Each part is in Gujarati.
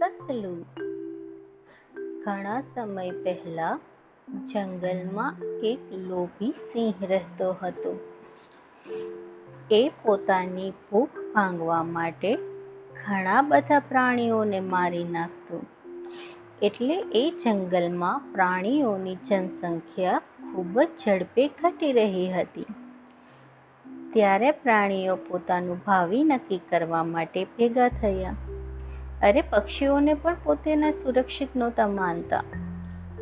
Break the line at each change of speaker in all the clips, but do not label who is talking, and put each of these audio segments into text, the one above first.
સસલું. ઘણા સમય પહેલા જંગલમાં એક લોભી સિંહ રહેતો હતો. એ પોતાની ભૂખ ભાંગવા માટે ઘણા બધા પ્રાણીઓને મારી નાખતો. એટલે એ જંગલમાં પ્રાણીઓની જનસંખ્યા ખૂબ જ ઝડપે ઘટી રહી હતી. ત્યારે પ્રાણીઓ પોતાનું ભાવિ નક્કી કરવા માટે ભેગા થયા. અરે, પક્ષીઓને પણ પોતેના સુરક્ષિત નહોતા માનતા.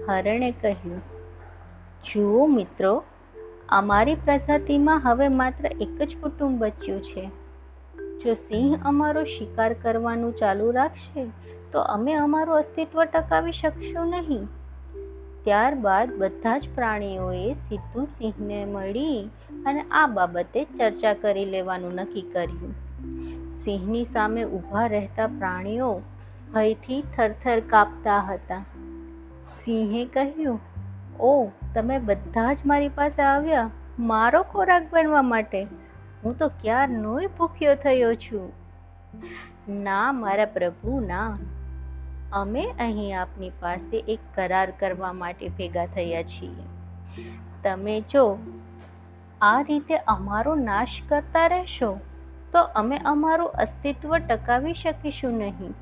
હરણે કહ્યું, જુઓ મિત્રો અમારી પ્રજાતિમાં હવે માત્ર એક જ કુટુંબ બચ્યું છે. જો સિંહ અમારો શિકાર કરવાનું ચાલુ રાખશે, તો અમે અમારું અસ્તિત્વ ટકાવી શકશું નહીં. ત્યારબાદ બધા જ પ્રાણીઓએ સીધું સિંહને મળી અને આ બાબતે ચર્ચા કરી લેવાનું નક્કી કર્યું. સિંહની સામે ઊભા રહેતા પ્રાણીઓ ભયથી થરથર કાપતા હતા. સિંહે કહ્યું, ઓ, તમે બધા જ મારી પાસે આવ્યા. મારો ખોરાક બનવા માટે હું તો ક્યારનોય ભૂખ્યો થયો છું. ના, મારા પ્રભુ, ના. અમે અહીં આપની પાસે એક કરાર કરવા માટે ભેગા થયા છીએ. તમે જો આ રીતે અમારો નાશ કરતા રહેશો તો અમે અમારું અસ્તિત્વ ટકાવી શકીશું નહીં.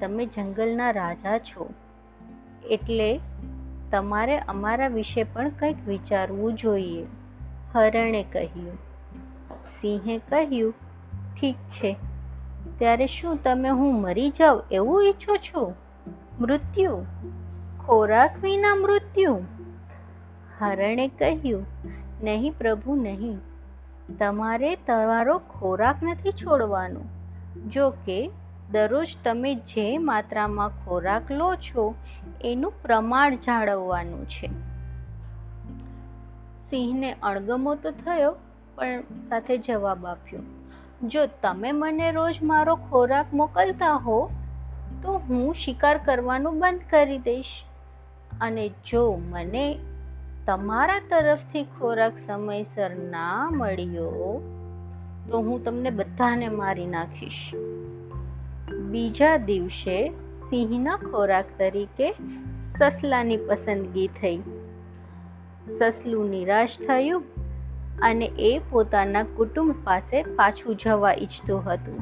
તમે જંગલના રાજા છો. એટલે તમારે અમારા વિશે પણ કંઈક વિચારવું જોઈએ. હરણે કહ્યું. સિંહે કહ્યું, ઠીક છે. ત્યારે શું તમે હું મરી જાઉં એવું ઈચ્છો છો? મૃત્યુ? ખોરાક વિના મૃત્યુ? હરણે કહ્યું, નહીં પ્રભુ, નહીં. તમારે તમારો ખોરાક નથી છોડવાનો. જો કે, દરરોજ તમે જે માત્રામાં ખોરાક લો છો, એનું પ્રમાણ જાળવવાનું છે. સિંહને અણગમો તો થયો, પણ સાથે જવાબ આપ્યો, જો તમે મને રોજ મારો ખોરાક મોકલતા હો, તો હું શિકાર કરવાનું બંધ કરી દઈશ. અને જો મને તમારા તરફથી ખોરાક સમયસર ના મળ્યો તો હું તમને બધાને મારી નાખીશ. બીજા દિવસે સિંહના ખોરાક તરીકે સસલાની પસંદગી થઈ. સસલું નિરાશ થયું અને એ પોતાના કુટુંબ પાસે પાછું જવા ઈચ્છતું હતું.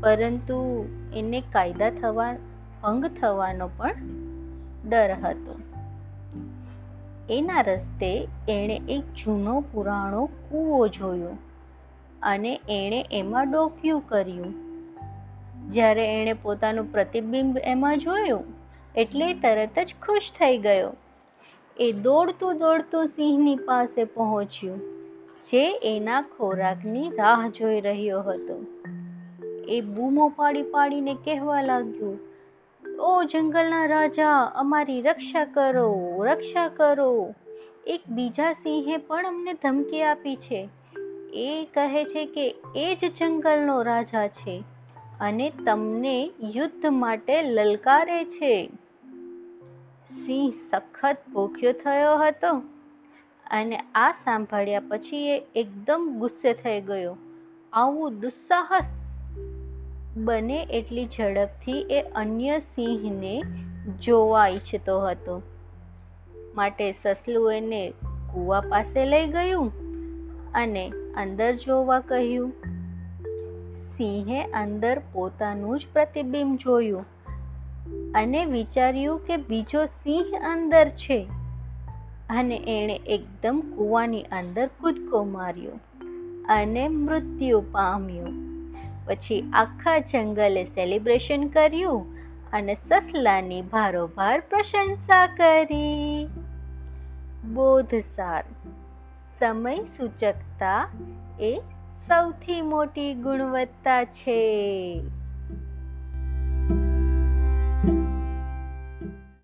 પરંતુ એને કાયદા થવા, ભંગ થવાનો પણ ડર હતો. એના રસ્તે એણે એક જૂનો પુરાણો કૂવો જોયો અને એણે એમાં ડોક્યું કર્યું. જ્યારે એણે પોતાનું પ્રતિબિંબ એમાં જોયું, એટલે તરત જ ખુશ થઈ ગયો. એ દોડતું દોડતું સિંહની પાસે પહોંચ્યું, જે એના ખોરાકની રાહ જોઈ રહ્યો હતો. એ બૂમો પાડી પાડીને કહેવા લાગ્યું ઓ જંગલના રાજા, અમારી રક્ષા કરો રક્ષા કરો. એક બીજા સિંહે પણ અમને ધમકી આપી છે. એ કહે છે કે એ જ જંગલનો રાજા છે અને તમને યુદ્ધ માટે લલકારે છે. સિંહ સખત ભૂખ્યો થયો હતો અને આ સાંભળ્યા પછી એ એકદમ ગુસ્સે થઈ ગયો. આવું દુસ્સાહસ બને એટલી ઝડપથી એ અન્ય સિંહને જોવા ઈચ્છતો હતો. માટે સસલું એને કૂવા પાસે લઈ ગયું અને અંદર જોવા કહ્યું, સિંહે અંદર પોતાનું જ પ્રતિબિંબ જોયું અને વિચાર્યું કે બીજો સિંહ અંદર છે. અને એણે એકદમ કૂવાની અંદર કૂદકો માર્યો અને મૃત્યુ પામ્યું. પછી આખા જંગલે સેલિબ્રેશન કર્યું અને સસલાની ભારોભાર પ્રશંસા કરી. બોધસાર. સમય સૂચકતા એ સૌથી મોટી ગુણવત્તા છે.